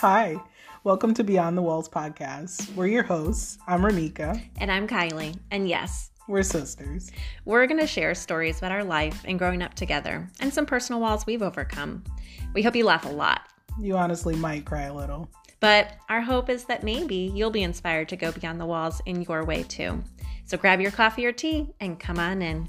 Hi, welcome to Beyond the Walls podcast. We're your hosts. I'm Ramika. And I'm Kylie. And yes, we're sisters. We're going to share stories about our life and growing up together and some personal walls we've overcome. We hope you laugh a lot. You honestly might cry a little. But our hope is that maybe you'll be inspired to go beyond the walls in your way too. So grab your coffee or tea and come on in.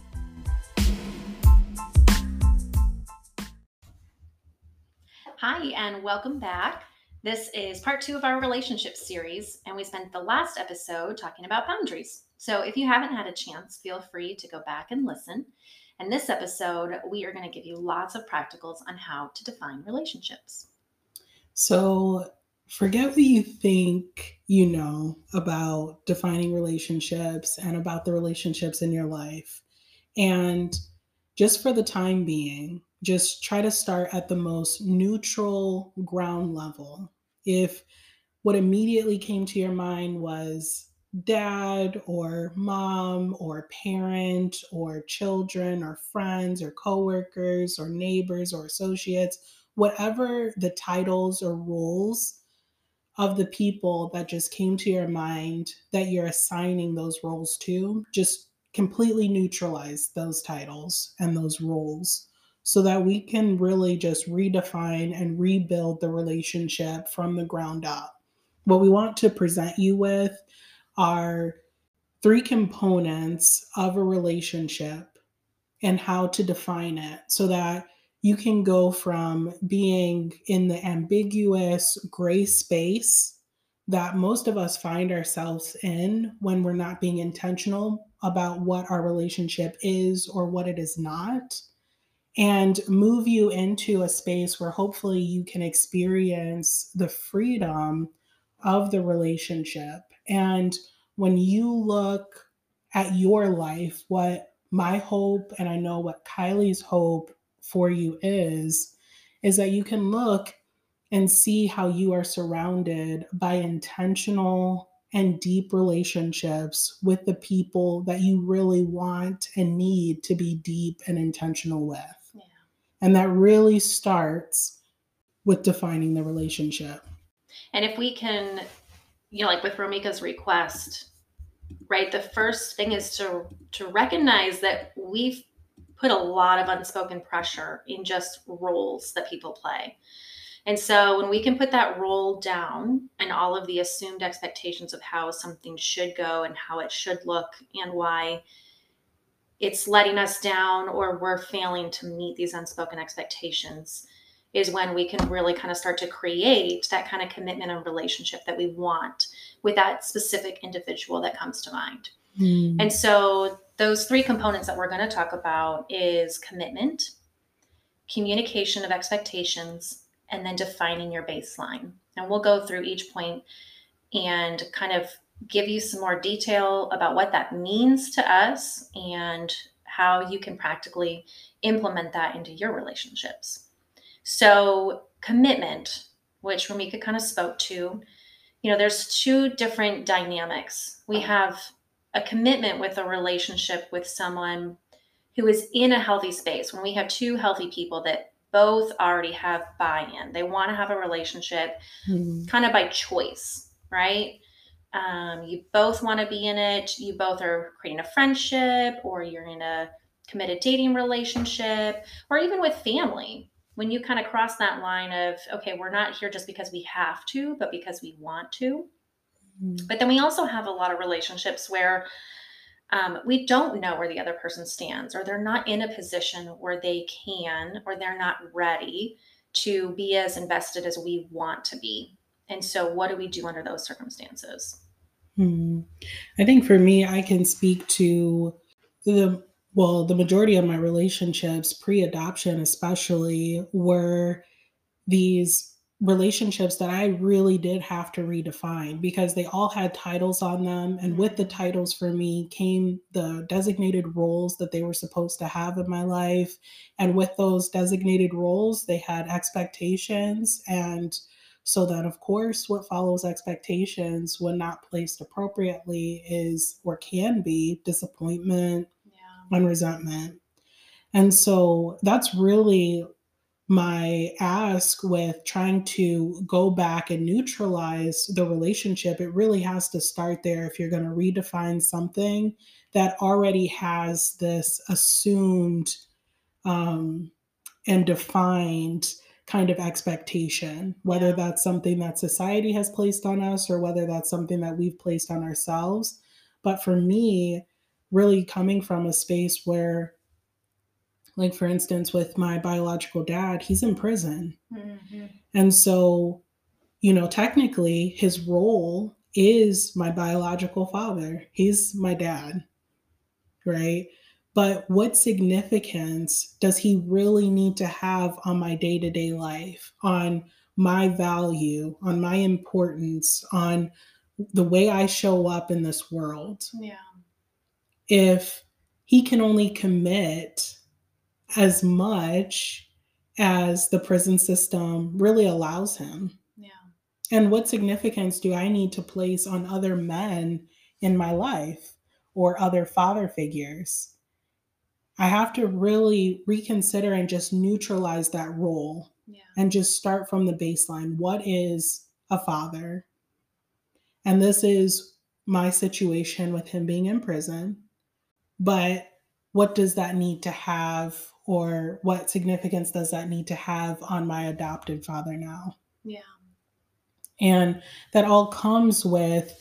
Hi, and welcome back. This is part two of our relationship series, and we spent the last episode talking about boundaries. So if you haven't had a chance, feel free to go back and listen. In this episode, we are going to give you lots of practicals on how to define relationships. So forget what you think you know about defining relationships and about the relationships in your life. And just for the time being, just try to start at the most neutral ground level. If what immediately came to your mind was dad or mom or parent or children or friends or coworkers or neighbors or associates, whatever the titles or roles of the people that just came to your mind that you're assigning those roles to, just completely neutralize those titles and those roles so that we can really just redefine and rebuild the relationship from the ground up. What we want to present you with are three components of a relationship and how to define it so that you can go from being in the ambiguous gray space that most of us find ourselves in when we're not being intentional about what our relationship is or what it is not and move you into a space where hopefully you can experience the freedom of the relationship. And when you look at your life, what my hope, and I know what Kylie's hope for you is, is that you can look and see how you are surrounded by intentional and deep relationships with the people that you really want and need to be deep and intentional with. And that really starts with defining the relationship. And if we can, you know, like with Ramika's request, right? The first thing is to to recognize that we've put a lot of unspoken pressure in just roles that people play. And so when we can put that role down and all of the assumed expectations of how something should go and how it should look and why it's letting us down or we're failing to meet these unspoken expectations is when we can really kind of start to create that kind of commitment and relationship that we want with that specific individual that comes to mind. Mm. And so those three components that we're going to talk about is commitment, communication of expectations, and then defining your baseline. And we'll go through each point and kind of give you some more detail about what that means to us and how you can practically implement that into your relationships. So, commitment, which Ramika kind of spoke to, you know, there's two different dynamics. We have a commitment with a relationship with someone who is in a healthy space. When we have two healthy people that both already have buy in, they want to have a relationship mm-hmm. kind of by choice, right? Um, you both want to be in it, you both are creating a friendship, or you're in a committed dating relationship, or even with family, when you kind of cross that line of, okay, we're not here just because we have to, but because we want to. Mm-hmm. But then we also have a lot of relationships where um, we don't know where the other person stands, or they're not in a position where they can, or they're not ready to be as invested as we want to be. And so, what do we do under those circumstances? Hmm. I think for me, I can speak to the well, the majority of my relationships, pre adoption especially, were these relationships that I really did have to redefine because they all had titles on them. And with the titles for me came the designated roles that they were supposed to have in my life. And with those designated roles, they had expectations and so that of course what follows expectations when not placed appropriately is or can be disappointment yeah. and resentment and so that's really my ask with trying to go back and neutralize the relationship, it really has to start there if you're going to redefine something that already has this assumed um, and defined kind of expectation, whether that's something that society has placed on us or whether that's something that we've placed on ourselves. But for me, really coming from a space where like, for instance, with my biological dad, he's in prison. Mhm. And so, you know, technically, his role is my biological father. He's my dad, right? But what significance does he really need to have on my day to day life, on my value, on my importance, on the way I show up in this world? Yeah. If he can only commit as much as the prison system really allows him. Yeah. And what significance do I need to place on other men in my life or other father figures? I have to really reconsider and just neutralize that role Yeah. and just start from the baseline. What is a father? And this is my situation with him being in prison. But what does that need to have, or what significance does that need to have on my adopted father now? Yeah. And that all comes with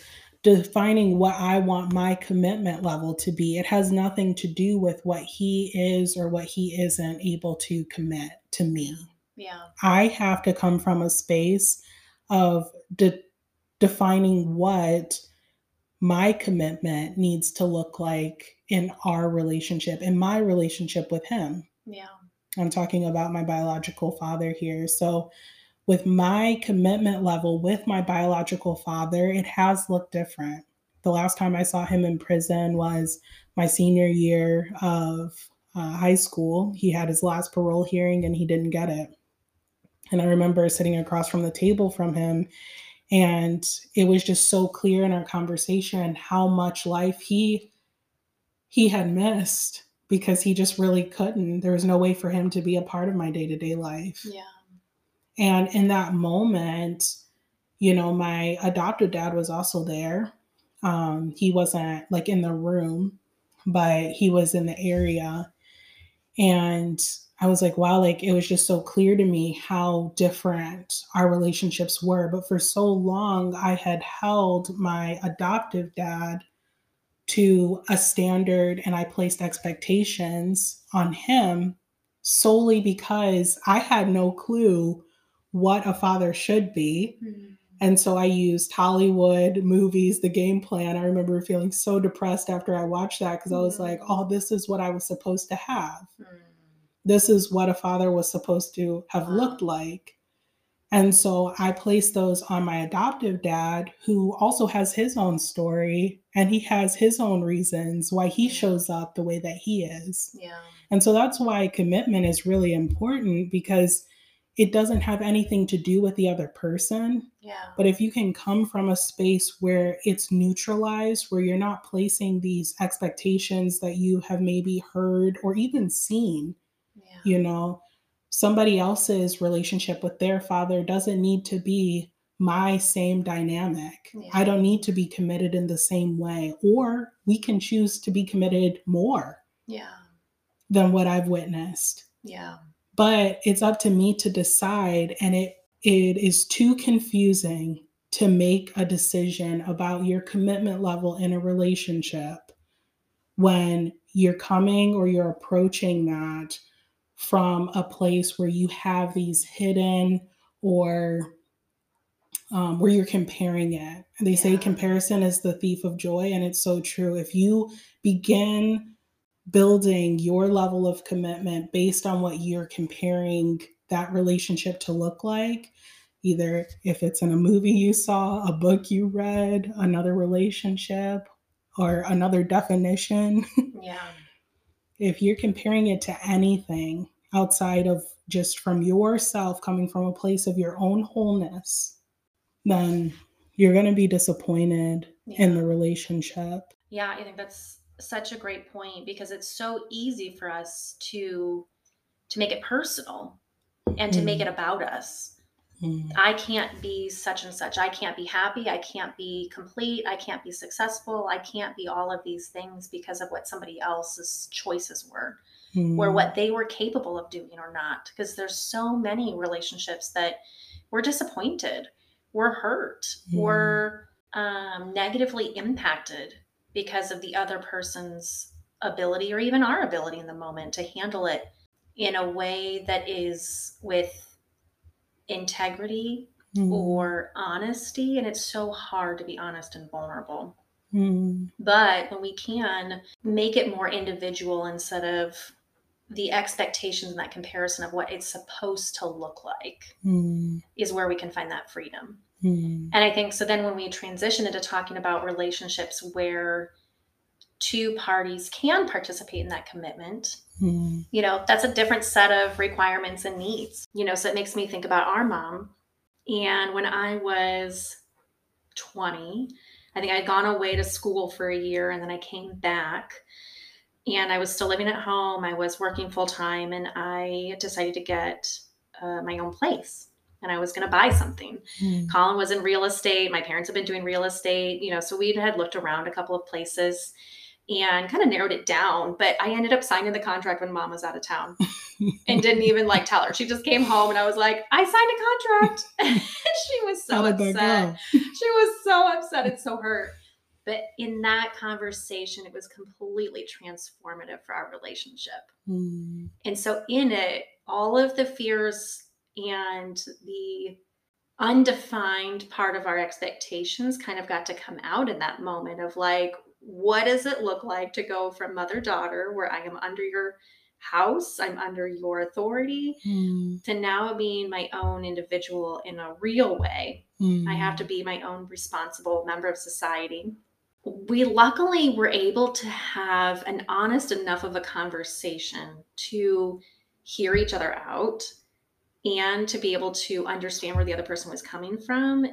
defining what I want my commitment level to be. It has nothing to do with what he is or what he isn't able to commit to me. Yeah. I have to come from a space of de- defining what my commitment needs to look like in our relationship, in my relationship with him. Yeah. I'm talking about my biological father here. So, with my commitment level with my biological father, it has looked different. The last time I saw him in prison was my senior year of uh, high school. He had his last parole hearing and he didn't get it. And I remember sitting across from the table from him, and it was just so clear in our conversation how much life he he had missed because he just really couldn't. There was no way for him to be a part of my day to day life. Yeah. And in that moment, you know, my adopted dad was also there. Um, he wasn't like in the room, but he was in the area. And I was like, wow, like it was just so clear to me how different our relationships were. But for so long, I had held my adoptive dad to a standard and I placed expectations on him solely because I had no clue what a father should be. Mhm. And so I used Hollywood movies, the game plan. I remember feeling so depressed after I watched that because I was like, oh, this is what I was supposed to have. Mhm. This is what a father was supposed to have Wow. looked like. And so I placed those on my adoptive dad, who also has his own story and he has his own reasons why he shows up the way that he is. Yeah. And so that's why commitment is really important because it doesn't have anything to do with the other person. Yeah. But if you can come from a space where it's neutralized, where you're not placing these expectations that you have maybe heard or even seen, yeah. you know, somebody else's relationship with their father doesn't need to be my same dynamic. Yeah. I don't need to be committed in the same way, or we can choose to be committed more Yeah. than what I've witnessed Yeah. But it's up to me to decide and it it is too confusing to make a decision about your commitment level in a relationship when you're coming or you're approaching that from a place where you have these hidden or um, where you're comparing it. They say comparison is the thief of joy, and it's so true. If you begin building your level of commitment based on what you're comparing that relationship to look like, either if it's in a movie you saw, a book you read, another relationship, or another definition, Yeah. if you're comparing it to anything outside of just from yourself coming from a place of your own wholeness, then you're going to be disappointed in the relationship. Yeah, I think that's such a great point because it's so easy for us to to make it personal. and to make Mm. it about us. Mm. I can't be such and such. I can't be happy. I can't be complete. I can't be successful. I can't be all of these things because of what somebody else's choices were or Mm. what they were capable of doing or not. Because there's so many relationships that we're disappointed, we're hurt, Mm. we're um, negatively impacted because of the other person's ability or even our ability in the moment to handle it in a way that is with integrity Mm. or honesty. And it's so hard to be honest and vulnerable. Mm. But when we can make it more individual instead of the expectations and that comparison of what it's supposed to look like, Mm. is where we can find that freedom. Mm. And I think so then when we transition into talking about relationships where two parties can participate in that commitment, Mm. you know, that's a different set of requirements and needs. You know, so it makes me think about our mom. And when I was 20, I think I'd gone away to school for a year and then I came back and I was still living at home. I was working full time and I decided to get uh, my own place and I was going to buy something. Mm. Colin was in real estate. My parents have been doing real estate, you know, so we had looked around a couple of places and kind of narrowed it down. But I ended up signing the contract when mom was out of town and didn't even like tell her. She just came home and I was like, I signed a contract. she was so How did that upset. She was so upset and so hurt. But in that conversation, it was completely transformative for our relationship. Mm. And so, in it, all of the fears and the undefined part of our expectations kind of got to come out in that moment of like, what does it look like to go from mother daughter, where I am under your house, I'm under your authority, Mm. to now being my own individual in a real way? I have to be my own responsible member of society. We luckily were able to have an honest enough of a conversation to hear each other out and to be able to understand where the other person was coming from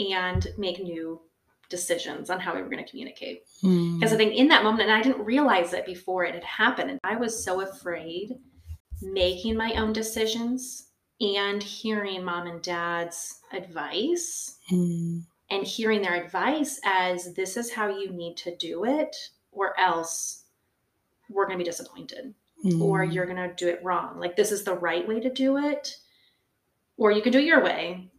and make new decisions on how we were going to communicate. Mm. Because I think in that moment, and I didn't realize it before it had happened, and I was so afraid making my own decisions and hearing mom and dad's advice Mm. and hearing their advice as this is how you need to do it, or else we're going to be disappointed, or Mm. you're going to do it wrong. Like, this is the right way to do it, or you can do it your way,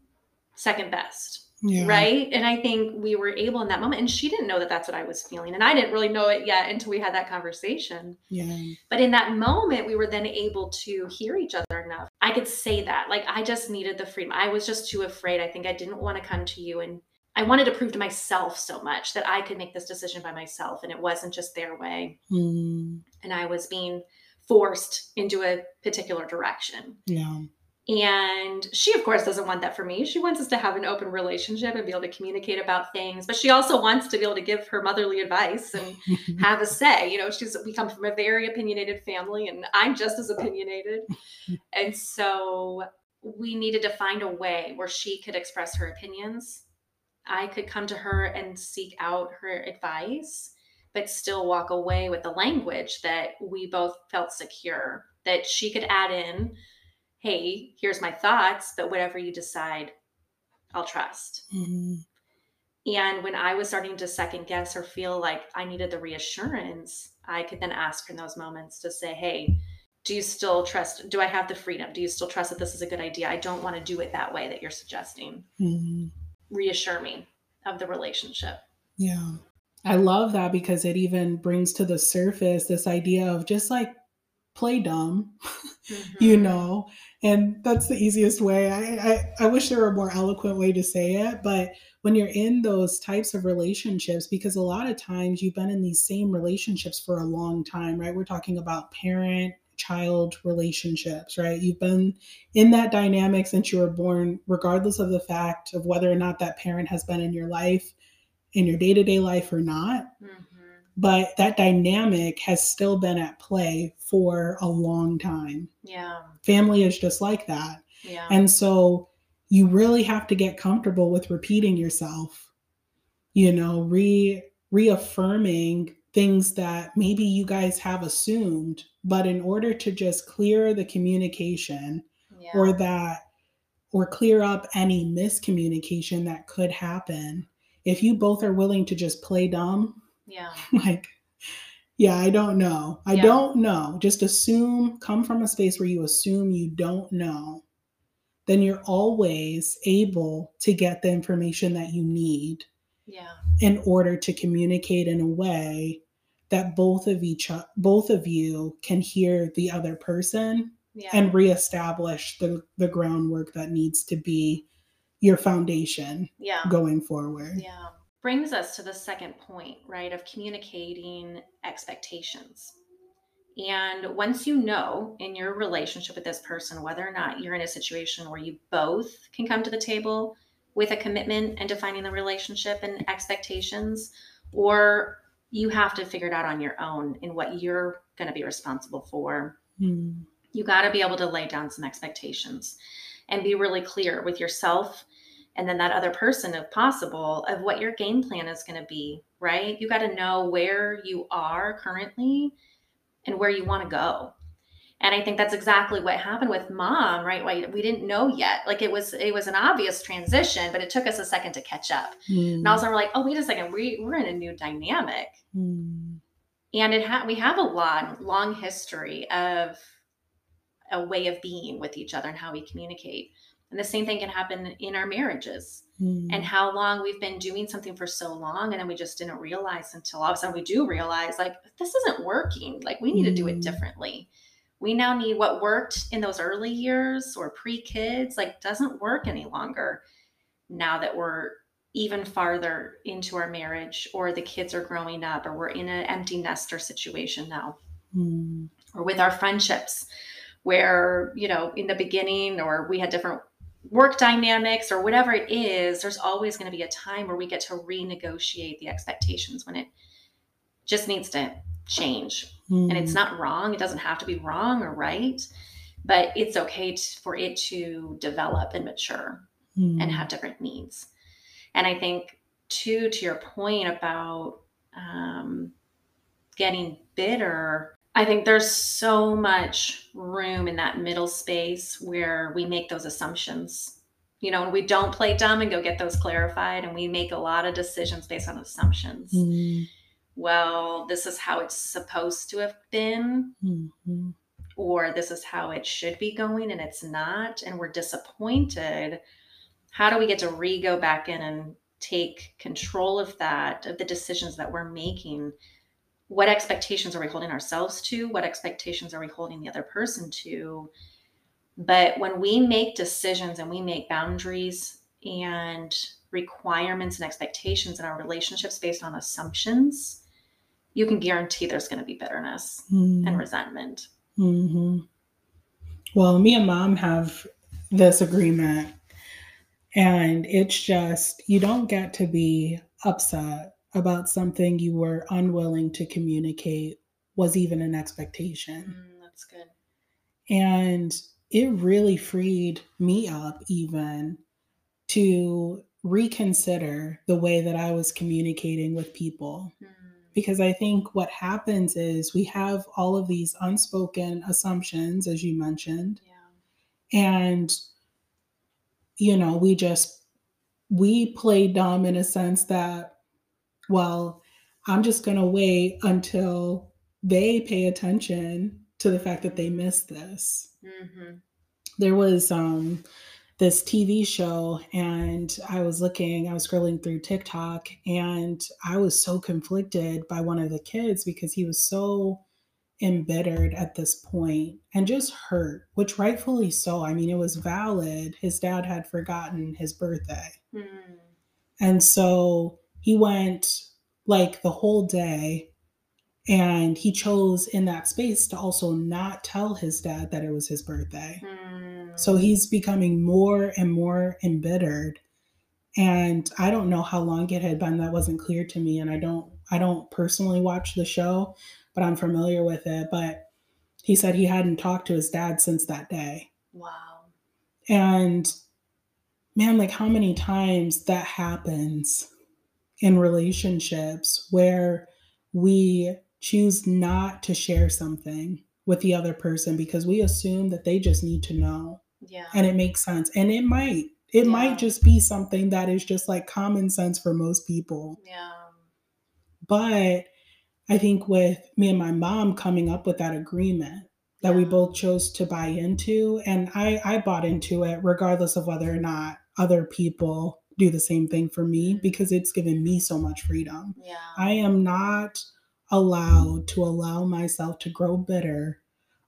second best yeah. right and i think we were able in that moment and she didn't know that that's what i was feeling and i didn't really know it yet until we had that conversation Yeah. but in that moment we were then able to hear each other enough i could say that like i just needed the freedom i was just too afraid i think i didn't want to come to you and i wanted to prove to myself so much that i could make this decision by myself and it wasn't just their way Mm. and i was being forced into a particular direction Yeah. and she, of course, doesn't want that for me. She wants us to have an open relationship and be able to communicate about things. But she also wants to be able to give her motherly advice and have a say. You know, she's we come from a very opinionated family, and I'm just as opinionated. And so we needed to find a way where she could express her opinions. I could come to her and seek out her advice, but still walk away with the language that we both felt secure, that she could add in hey, here's my thoughts, but whatever you decide, I'll trust. Mm. And when I was starting to second guess or feel like I needed the reassurance, I could then ask her in those moments to say, hey, do you still trust? Do I have the freedom? Do you still trust that this is a good idea? I don't want to do it that way that you're suggesting. Mm. Reassure me of the relationship. Yeah. I love that because it even brings to the surface this idea of just like play dumb, you Mhm. know, and that's the easiest way. I, I, I wish there were a more eloquent way to say it, but when you're in those types of relationships, because a lot of times you've been in these same relationships for a long time, right? We're talking about parent child relationships, right? You've been in that dynamic since you were born, regardless of the fact of whether or not that parent has been in your life, in your day to day life or not. Mhm. But that dynamic has still been at play for a long time. Yeah. Family is just like that. Yeah. And so you really have to get comfortable with repeating yourself, you know, re reaffirming things that maybe you guys have assumed, but in order to just clear the communication Yeah. or that or clear up any miscommunication that could happen if you both are willing to just play dumb yeah. like yeah i don't know i Yeah. don't know just assume come from a space where you assume you don't know then you're always able to get the information that you need Yeah. in order to communicate in a way that both of each both of you can hear the other person Yeah. and reestablish the the groundwork that needs to be your foundation yeah. going forward. Yeah. Brings us to the second point, right, of communicating expectations. And once you know in your relationship with this person whether or not you're in a situation where you both can come to the table with a commitment and defining the relationship and expectations, or you have to figure it out on your own in what you're going to be responsible for, Hmm. you got to be able to lay down some expectations and be really clear with yourself and then that other person if possible of what your game plan is going to be right? You got to know where you are currently and where you want to go. And i think that's exactly what happened with mom right? Why we didn't know yet. Like it was it was an obvious transition but it took us a second to catch up. Hmm. and all of a sudden we're like oh wait a second we, we're in a new dynamic. Hmm. and it ha- we have a long long history of a way of being with each other and how we communicate and the same thing can happen in our marriages Hmm. and how long we've been doing something for so long and then we just didn't realize until all of a sudden we do realize like this isn't working like we need to do it Mm. differently we now need what worked in those early years or pre-kids like doesn't work any longer now that we're even farther into our marriage or the kids are growing up or we're in an empty nester situation now Hmm. or with our friendships where you know in the beginning or we had different work dynamics or whatever it is there's always going to be a time where we get to renegotiate the expectations when it just needs to change Hmm. and it's not wrong it doesn't have to be wrong or right but it's okay t- for it to develop and mature Hmm. and have different needs. And I think, too, to your point about um, getting bitter, I think there's so much room in that middle space where we make those assumptions. You know, and we don't play dumb and go get those clarified, and we make a lot of decisions based on assumptions. Hmm. Well, this is how it's supposed to have been Hmm. Hmm. or this is how it should be going and it's not and we're disappointed how do we get to re go back in and take control of that of the decisions that we're making what expectations are we holding ourselves to? What expectations are we holding the other person to? But when we make decisions and we make boundaries and requirements and expectations in our relationships based on assumptions you can guarantee there's going to be bitterness Hmm. and resentment. Hmm Well, me and mom have this agreement, and it's just you don't get to be upset about something you were unwilling to communicate was even an expectation. Mm, that's good. And it really freed me up, even to reconsider the way that I was communicating with people Mm, because I think what happens is we have all of these unspoken assumptions, as you mentioned, yeah. and you know, we just we play dumb in a sense that, well, I'm just gonna wait until they pay attention to the fact that they missed this. Mm-hmm. There was um this TV show and I was looking, I was scrolling through TikTok and I was so conflicted by one of the kids because he was so embittered at this point and just hurt, which rightfully so. I mean, it was valid. His dad had forgotten his birthday. Mm, And so he went like the whole day and he chose in that space to also not tell his dad that it was his birthday. mm, So he's becoming more and more embittered. And I don't know how long it had been that wasn't clear to me. And I don't I don't personally watch the show, but I'm familiar with it. But he said he hadn't talked to his dad since that day. wow. And man, like how many times that happens in relationships where we choose not to share something with the other person because we assume that they just need to know. Yeah. and it makes sense. And it might. It Yeah. might just be something that is just like common sense for most people. yeah. But I think with me and my mom coming up with that agreement that we both chose to buy into, and I, I bought into it regardless of whether or not other people do the same thing for me Mhm. because it's given me so much freedom. Yeah. I am not allowed to allow myself to grow bitter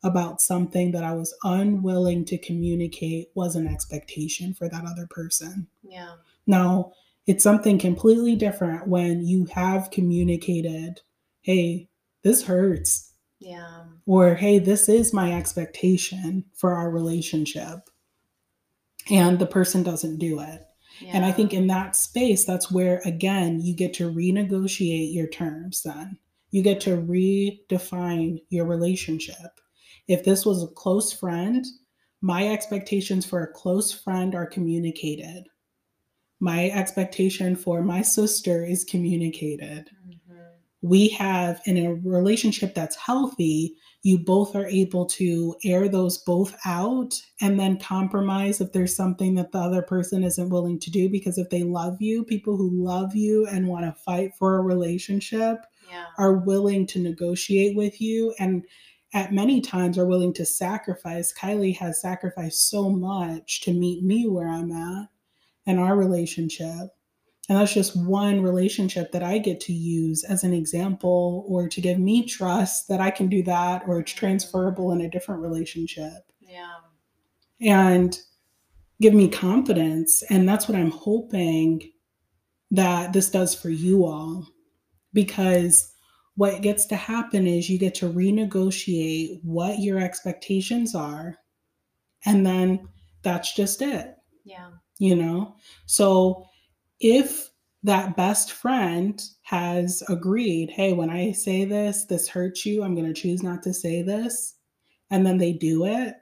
about something that I was unwilling to communicate was an expectation for that other person. yeah. Now, it's something completely different when you have communicated, hey, this hurts, Yeah. or hey, this is my expectation for our relationship, and the person doesn't do it. And I think in that space, that's where, again, you get to renegotiate your terms then. You get to redefine your relationship. If this was a close friend, my expectations for a close friend are communicated. My expectation for my sister is communicated. Mhm. We have in a relationship that's healthy, you both are able to air those both out and then compromise if there's something that the other person isn't willing to do. Because if they love you, people who love you and want to fight for a relationship Yeah. are willing to negotiate with you and at many times are willing to sacrifice. Kylie has sacrificed so much to meet me where I'm at in our relationship. And that's just one relationship that I get to use as an example or to give me trust that I can do that or it's transferable in a different relationship Yeah. and give me confidence. And that's what I'm hoping that this does for you all. Because what gets to happen is you get to renegotiate what your expectations are. And then that's just it, Yeah. you know? So if that best friend has agreed, hey, when I say this, this hurts you, I'm going to choose not to say this, and then they do it,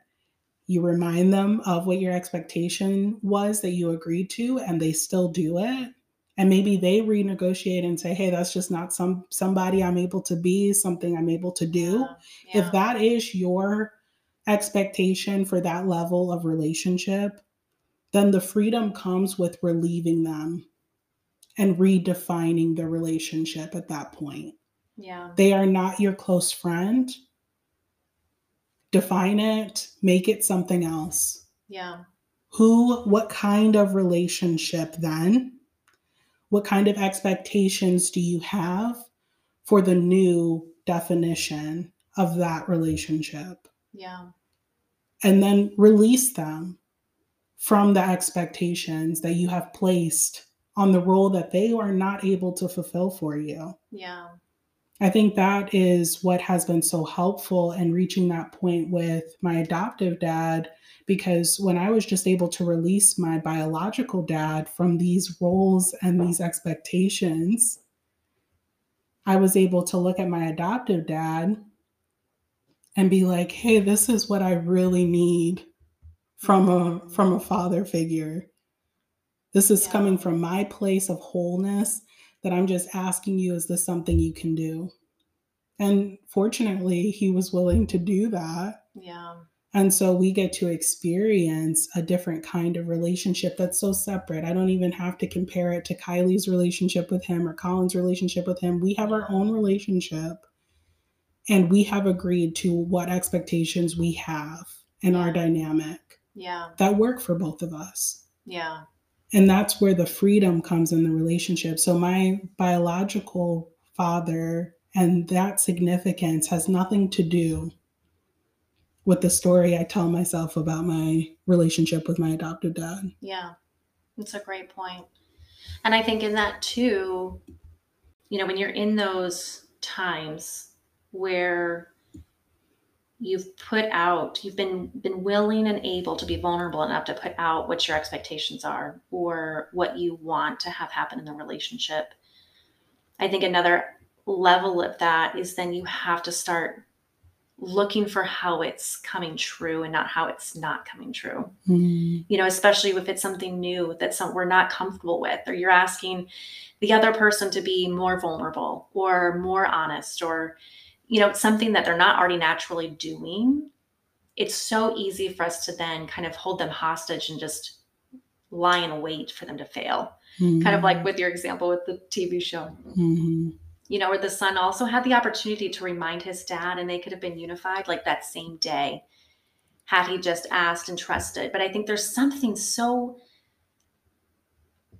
you remind them of what your expectation was that you agreed to, and they still do it. And maybe they renegotiate and say, hey, that's just not some somebody I'm able to be, something I'm able to do. Yeah. If that is your expectation for that level of relationship, then the freedom comes with relieving them and redefining the relationship at that point. Yeah. They are not your close friend. Define it, make it something else. Yeah. Who, what kind of relationship then? What kind of expectations do you have for the new definition of that relationship? Yeah. and then release them from the expectations that you have placed on the role that they are not able to fulfill for you. Yeah. I think that is what has been so helpful in reaching that point with my adoptive dad. Because when I was just able to release my biological dad from these roles and these expectations, I was able to look at my adoptive dad and be like, hey, this is what I really need from a from a father figure. This is Yeah. coming from my place of wholeness that I'm just asking you, is this something you can do? And fortunately, he was willing to do that. Yeah. And so we get to experience a different kind of relationship that's so separate. I don't even have to compare it to Kylie's relationship with him or Colin's relationship with him. We have our own relationship and we have agreed to what expectations we have in our dynamic Yeah. that work for both of us. Yeah. And that's where the freedom comes in the relationship. So my biological father and that significance has nothing to do with the story I tell myself about my relationship with my adopted dad. Yeah. It's a great point. And I think in that too, you know, when you're in those times where you've put out, you've been been willing and able to be vulnerable enough to put out what your expectations are or what you want to have happen in the relationship. I think another level of that is then you have to start looking for how it's coming true and not how it's not coming true Mm, you know especially if it's something new that some, we're not comfortable with or you're asking the other person to be more vulnerable or more honest or you know something that they're not already naturally doing it's so easy for us to then kind of hold them hostage and just lie in wait for them to fail. Mm-hmm. Kind of like with your example with the TV show. Mm-hmm. You know, where the son also had the opportunity to remind his dad and they could have been unified like that same day had he just asked and trusted. But I think there's something so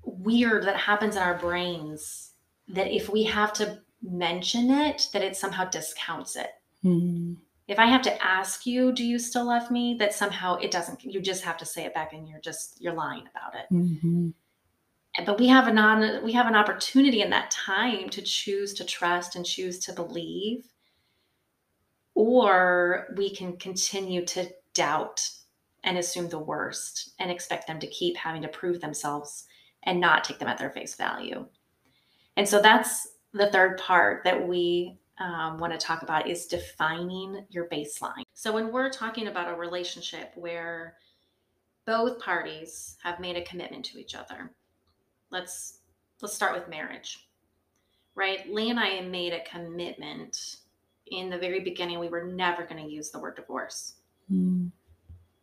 weird that happens in our brains that if we have to mention it, that it somehow discounts it. Mm-hmm. If I have to ask you, do you still love me? That somehow it doesn't, you just have to say it back and you're just, you're lying about it. Mm-hmm. But we have an on, we have an opportunity in that time to choose to trust and choose to believe, or we can continue to doubt and assume the worst and expect them to keep having to prove themselves and not take them at their face value. And so that's the third part that we um, want to talk about is defining your baseline. So when we're talking about a relationship where both parties have made a commitment to each other, let's let's start with marriage. Right? Lee and I made a commitment in the very beginning we were never going to use the word divorce. Mm.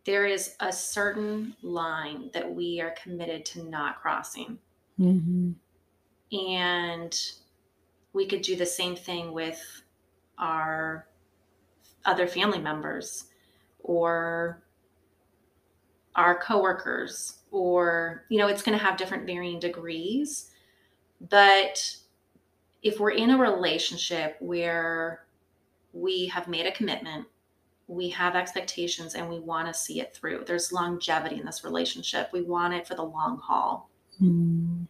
There is a certain line that we are committed to not crossing. Mm-hmm. And we could do the same thing with our other family members or our coworkers or you know it's going to have different varying degrees. But if we're in a relationship where we have made a commitment we have expectations and we want to see it through there's longevity in this relationship. We want it for the long haul. Mm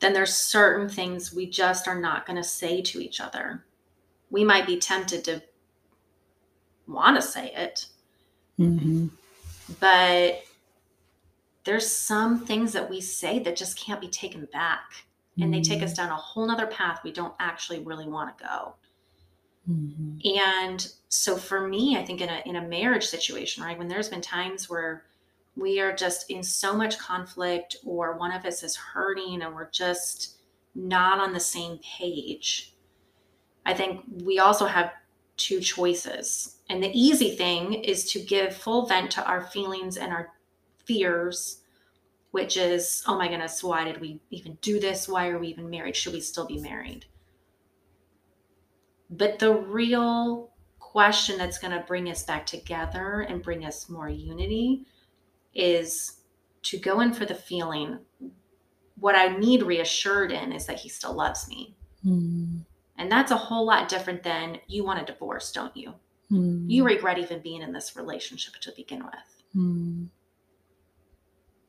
then there's certain things we just are not going to say to each other. We might be tempted to want to say it, mm-hmm. but there's some things that we say that just can't be taken back. Mm-hmm. And they take us mm-hmm. down a whole nother path we don't actually really want to go. Mm-hmm. And so for me, I think in a in a marriage situation, right, when there's been times where we are just in so much conflict or one of us is hurting and we're just not on the same page. I think we also have two choices. And the easy thing is to give full vent to our feelings and our fears which is oh my goodness why did we even do this? Why are we even married? Should we still be married? But the real question that's going to bring us back together and bring us more unity is to go in for the feeling. What I need reassured in is that he still loves me. Mm. And that's a whole lot different than you want a divorce, don't you? Mm. You regret even being in this relationship to begin with. Mm.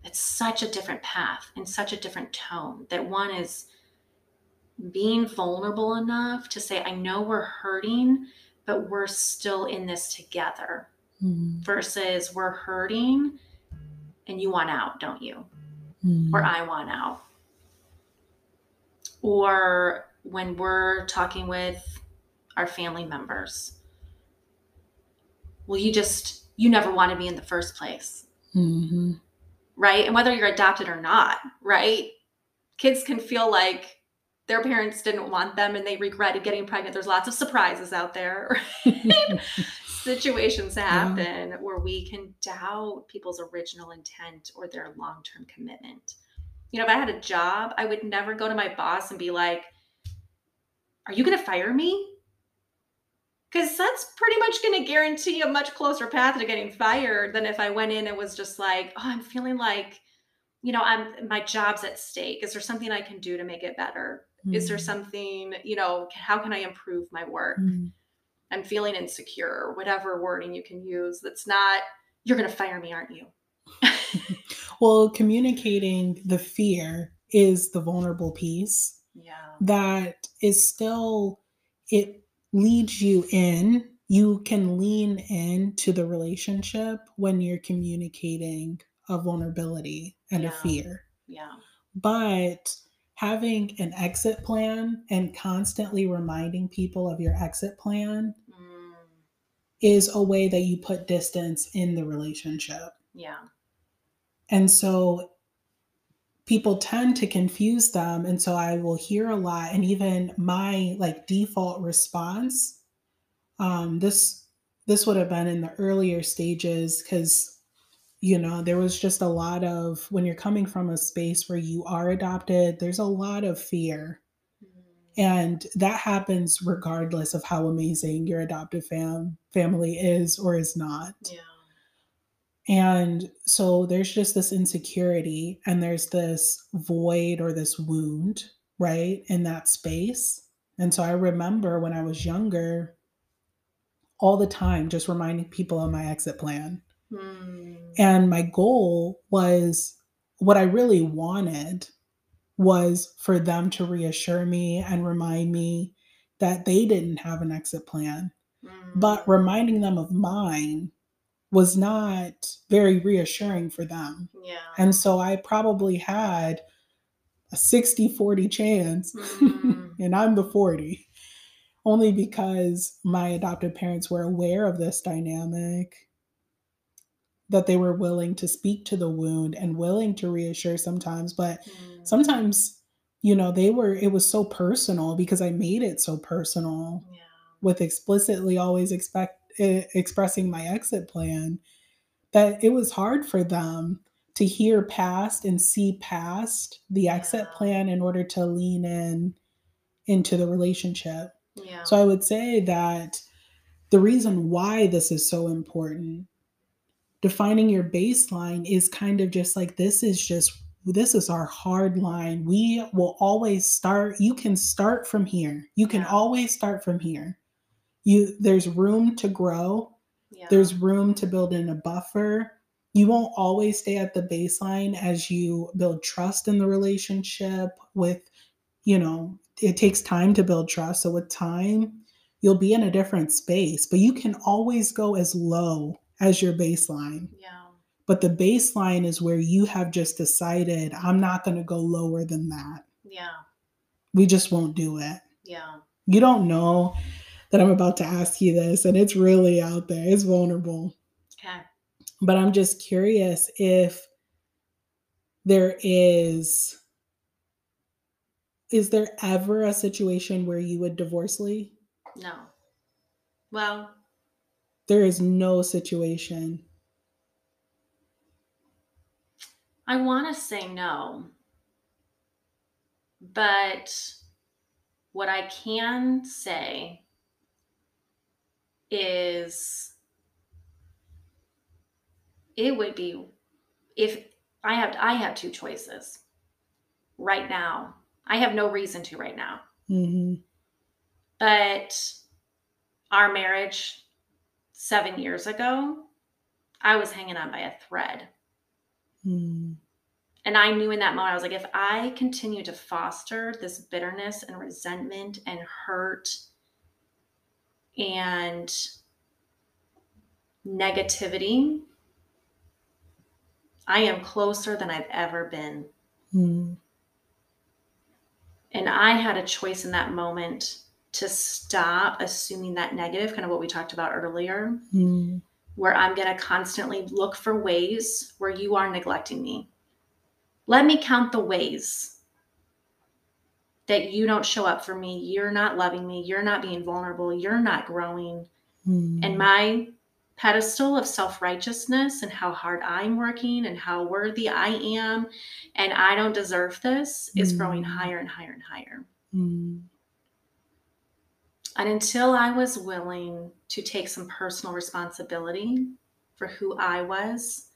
It's such a different path and such a different tone that one is being vulnerable enough to say, I know we're hurting, but we're still in this together, mm. versus we're hurting and you want out, don't you? Mm. Or I want out. Or when we're talking with our family members, well, you just, you never wanted me in the first place. Mm-hmm. Right. And whether you're adopted or not, right? Kids can feel like their parents didn't want them and they regretted getting pregnant. There's lots of surprises out there. Right? situations happen yeah. where we can doubt people's original intent or their long term commitment. You know, if I had a job, I would never go to my boss and be like, Are you going to fire me? Because that's pretty much going to guarantee a much closer path to getting fired than if I went in and was just like, Oh, I'm feeling like, you know, I'm my job's at stake. Is there something I can do to make it better? Mm. Is there mm. something, you know, how can I improve my work? Mm I'm feeling insecure, or whatever wording you can use. That's not, you're going to fire me, aren't you? well, communicating the fear is the vulnerable piece. Yeah. That is still, it leads you in. You can lean into the relationship when you're communicating a vulnerability and yeah. a fear. Yeah. But having an exit plan and constantly reminding people of your exit plan. Is a way that you put distance in the relationship. Yeah. And so people tend to confuse them and so I will hear a lot and even my like default response um this this would have been in the earlier stages because you know there was just a lot of when you're coming from a space where you are adopted there's a lot of fear and that happens regardless of how amazing your adoptive fam family is or is not Yeah. and so there's just this insecurity and there's this void or this wound right in that space and so i remember when i was younger all the time just reminding people of my exit plan Mm. and my goal was what I really wanted was for them to reassure me and remind me that they didn't have an exit plan. But reminding them of mine was not very reassuring for them. yeah. And so I probably had a 60 40 chance, Mm. and I'm the 40, only because my adoptive parents were aware of this dynamic that they were willing to speak to the wound and willing to reassure sometimes but Mm. sometimes you know they were it was so personal because i made it so personal Yeah. With explicitly always expect expressing my exit plan that it was hard for them to hear past and see past the exit Yeah. plan in order to lean in into the relationship Yeah. so I would say that the reason why this is so important, defining your baseline is kind of just like this is just this is our hard line. We will always start you can start from here. You can Yeah. always start from here. You there's room to grow. yeah. There's room to build in a buffer. You won't always stay at the baseline as you build trust in the relationship with, you know, it takes time to build trust. So with time, you'll be in a different space, but you can always go as low as your baseline. yeah. But the baseline is where you have just decided, I'm not going to go lower than that. Yeah. We just won't do it. Yeah. You don't know that I'm about to ask you this, and it's really out there, it's vulnerable. Okay. but I'm just curious if there is is there ever a situation where you would divorce Lee? No. Well, There is no situation. I want to say no. But what I can say is it would be if I have I have two choices right now. I have no reason to right now. hmm But our marriage 7 years ago, I was hanging on by a thread. Mm-hmm. And I knew in that moment, I was like, if I continue to foster this bitterness and resentment and hurt and negativity, I am closer than I've ever been. Mm-hmm. And I had a choice in that moment to stop assuming that negative, kind of what we talked about earlier, Mm-hmm. where I'm going to constantly look for ways where you are neglecting me. Let me count the ways that you don't show up for me. You're not loving me. You're not being vulnerable. You're not growing. Mm-hmm. And my pedestal of self righteousness and how hard I'm working and how worthy I am and I don't deserve this is growing Mm. higher and higher and higher. Mm-hmm. And until I was willing to take some personal responsibility for who I was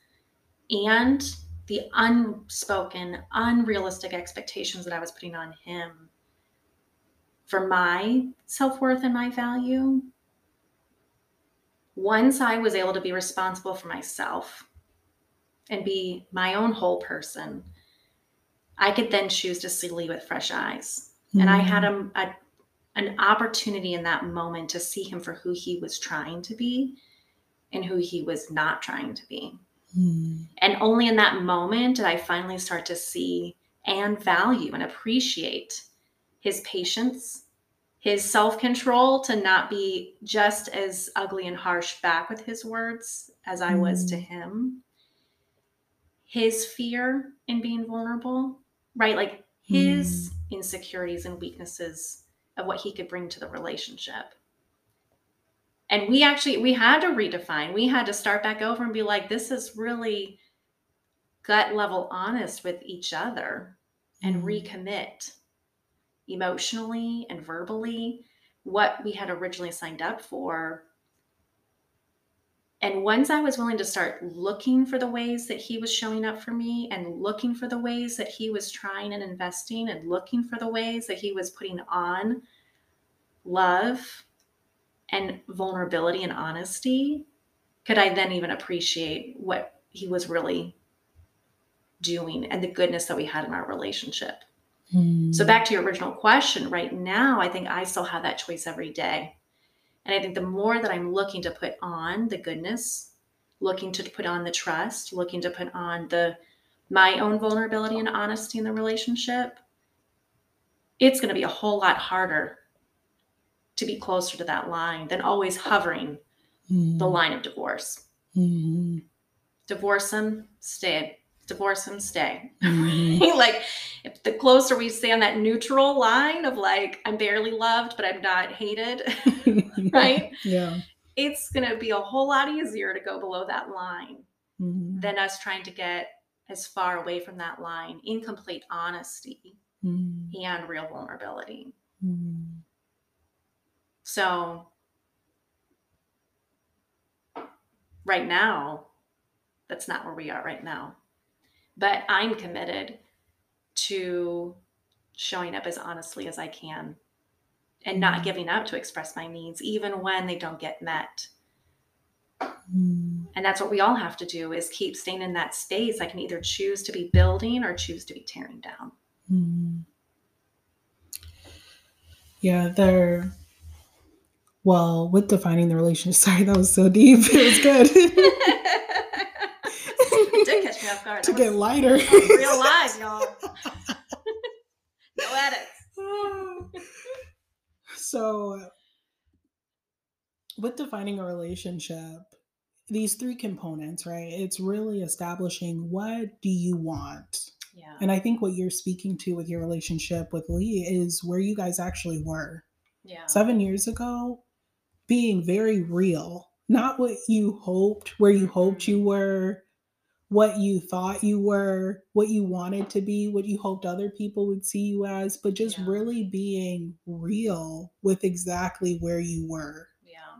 and the unspoken, unrealistic expectations that I was putting on him for my self worth and my value, once I was able to be responsible for myself and be my own whole person, I could then choose to see Lee with fresh eyes. And I had a, mm-hmm. a an opportunity in that moment to see him for who he was trying to be and who he was not trying to be. Mm-hmm. And only in that moment did I finally start to see and value and appreciate his patience, his self control to not be just as ugly and harsh back with his words as I was to Mm. him, his fear in being vulnerable, right? Like his insecurities and weaknesses of what he could bring to the relationship. And we actually we had to redefine we had to start back over and be like this is really gut level honest with each other and Mhm. recommit emotionally and verbally what we had originally signed up for and once i was willing to start looking for the ways that he was showing up for me and looking for the ways that he was trying and investing and looking for the ways that he was putting on love and vulnerability and honesty, could I then even appreciate what he was really doing and the goodness that we had in our relationship. Mm. So, back to your original question, right now, I think I still have that choice every day. And I think the more that I'm looking to put on the goodness, looking to put on the trust, looking to put on the my own vulnerability and honesty in the relationship, it's going to be a whole lot harder to be closer to that line than always hovering Mm. the line of divorce. Mhm. Divorce him, stay. Divorce him, stay. Mhm. like, if the closer we stay on that neutral line of like, I'm barely loved, but I'm not hated, right? Yeah. It's going to be a whole lot easier to go below that line Mhm. than us trying to get as far away from that line in complete honesty Mm. and real vulnerability. Mm. So, right now, that's not where we are right now. But I'm committed to showing up as honestly as I can and not giving up to express my needs, even when they don't get met. Mm. And that's what we all have to do is keep staying in that space. I can either choose to be building or choose to be tearing down. Mm. Yeah, they're well with defining the relationship. Sorry, that was so deep. It was good It did catch me off guard. to That get was- lighter. real live, y'all. no edits. so, with defining a relationship, these three components, right? It's really establishing what do you want. Yeah. And I think what you're speaking to with your relationship with Lee is where you guys actually were. Yeah. seven years ago being very real not what you hoped where you hoped you were what you thought you were what you wanted to be what you hoped other people would see you as but just Yeah. really being real with exactly where you were Yeah.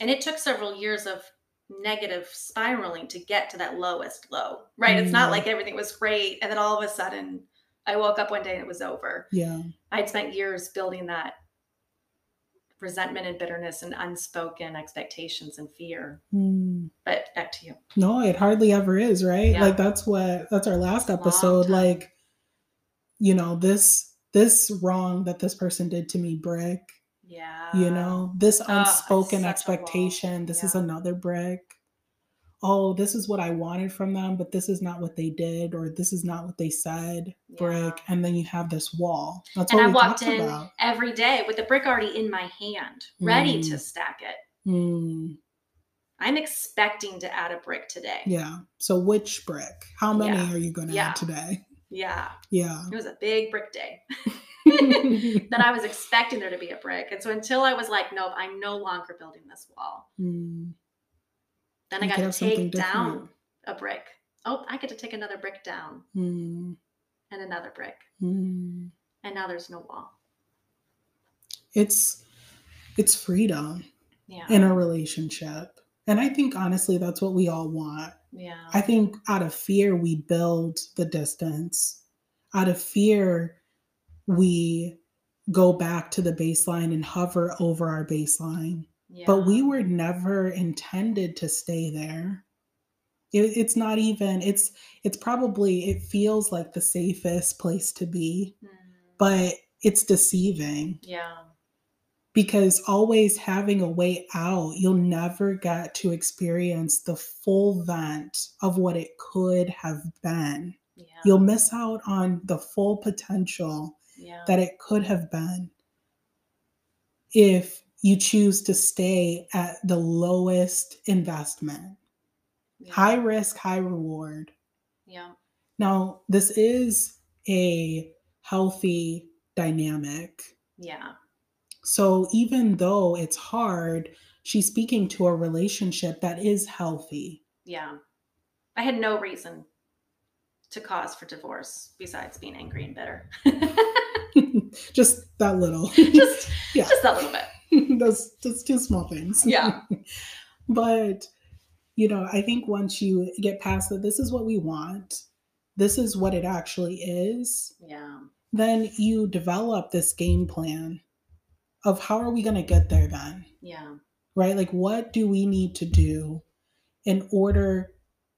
And it took several years of negative spiraling to get to that lowest low, right? It's not Mhm. like everything was great and then all of a sudden I woke up one day and it was over. yeah I'd spent years building that resentment and bitterness and unspoken expectations and fear. Mm. But back to you. no it hardly ever is right Yeah. like that's what that's our last episode like you know this this wrong that this person did to me brick Yeah. you know this oh, unspoken wall. expectation this is another brick oh this is what i wanted from them but this is not what they did or this is not what they said brick and then you have this wall that's And what I we walked in about every day with the brick already in my hand, ready to Mm. stack it. Mm, I'm expecting to add a brick today. yeah so which brick how many Yeah. are you going to Yeah. add today Yeah. yeah It was a big brick day that I was expecting there to be a brick. And so until I was like, nope, I'm no longer building this wall, Mm, then I got to take down different. a brick. Oh, I get to take another brick down mm, and another brick. mm. And now there's no wall. it's it's freedom Yeah. in a relationship and i think honestly that's what we all want yeah. I think out of fear, we build the distance. Out of fear, we go back to the baseline and hover over our baseline. But we were never intended to stay there. It, it's not even, it's, it's probably, it feels like the safest place to be, Mm. but it's deceiving yeah. because always having a way out, you'll never get to experience the full vent of what it could have been. Yeah. You'll miss out on the full potential yeah. that it could have been if you choose to stay at the lowest investment. yeah. High risk, high reward. Yeah. Now, this is a healthy dynamic. Yeah. So even though it's hard she's speaking to a relationship that is healthy. Yeah. I had no reason to cause for divorce besides being angry and bitter. just that little. just yeah. just that little bit. those just two small things. Yeah. but you know, I think once you get past that this is what we want, this is what it actually is. Yeah. Then you develop this game plan of how are we going to get there then? Yeah. Right? Like what do we need to do in order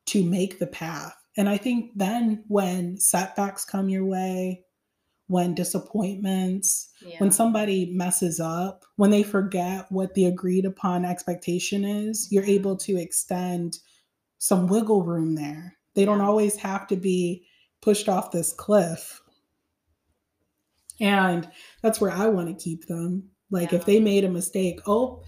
to make the path? And I think then when setbacks come your way, when disappointments, yeah. when somebody messes up, when they forget what the agreed upon expectation is, you're mm-hmm. able to extend some wiggle room there. They don't always have to be pushed off this cliff. And that's where I want to keep them. Like yeah. if they made a mistake, oh,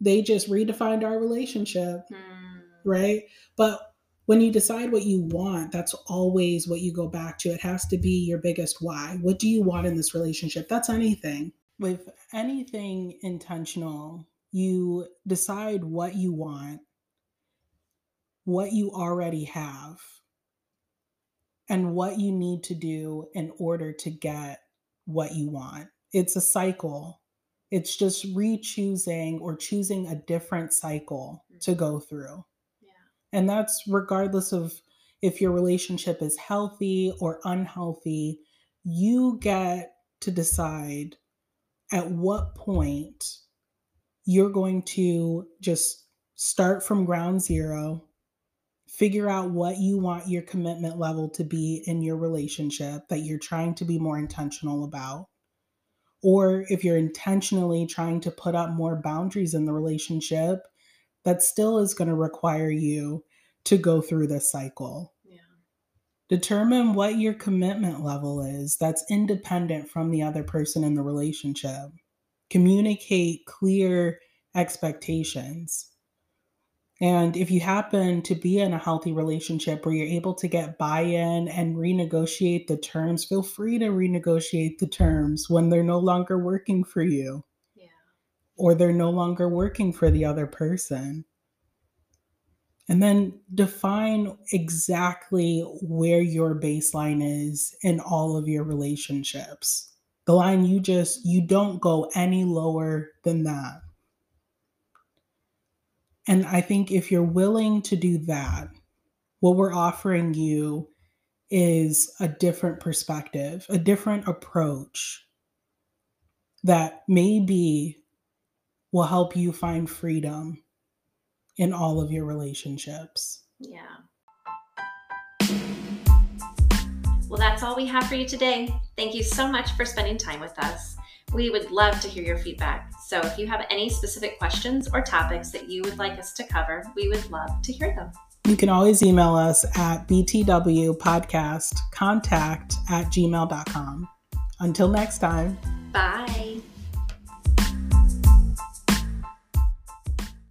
they just redefined our relationship. Mm. Right. But when you decide what you want, that's always what you go back to. It has to be your biggest why. What do you want in this relationship? That's anything. With anything intentional, you decide what you want, what you already have, and what you need to do in order to get what you want. It's a cycle. It's just re choosing or choosing a different cycle to go through. And that's regardless of if your relationship is healthy or unhealthy, you get to decide at what point you're going to just start from ground zero, figure out what you want your commitment level to be in your relationship that you're trying to be more intentional about. Or if you're intentionally trying to put up more boundaries in the relationship, that still is going to require you to go through this cycle. Yeah. Determine what your commitment level is that's independent from the other person in the relationship. Communicate clear expectations. And if you happen to be in a healthy relationship where you're able to get buy in and renegotiate the terms, feel free to renegotiate the terms when they're no longer working for you or they're no longer working for the other person. And then define exactly where your baseline is in all of your relationships. The line you just, you don't go any lower than that. And I think if you're willing to do that, what we're offering you is a different perspective, a different approach that maybe will help you find freedom in all of your relationships. Yeah. Well, that's all we have for you today. Thank you so much for spending time with us. We would love to hear your feedback. So if you have any specific questions or topics that you would like us to cover, we would love to hear them. You can always email us at btwpodcastcontact at gmail.com. Until next time. Bye.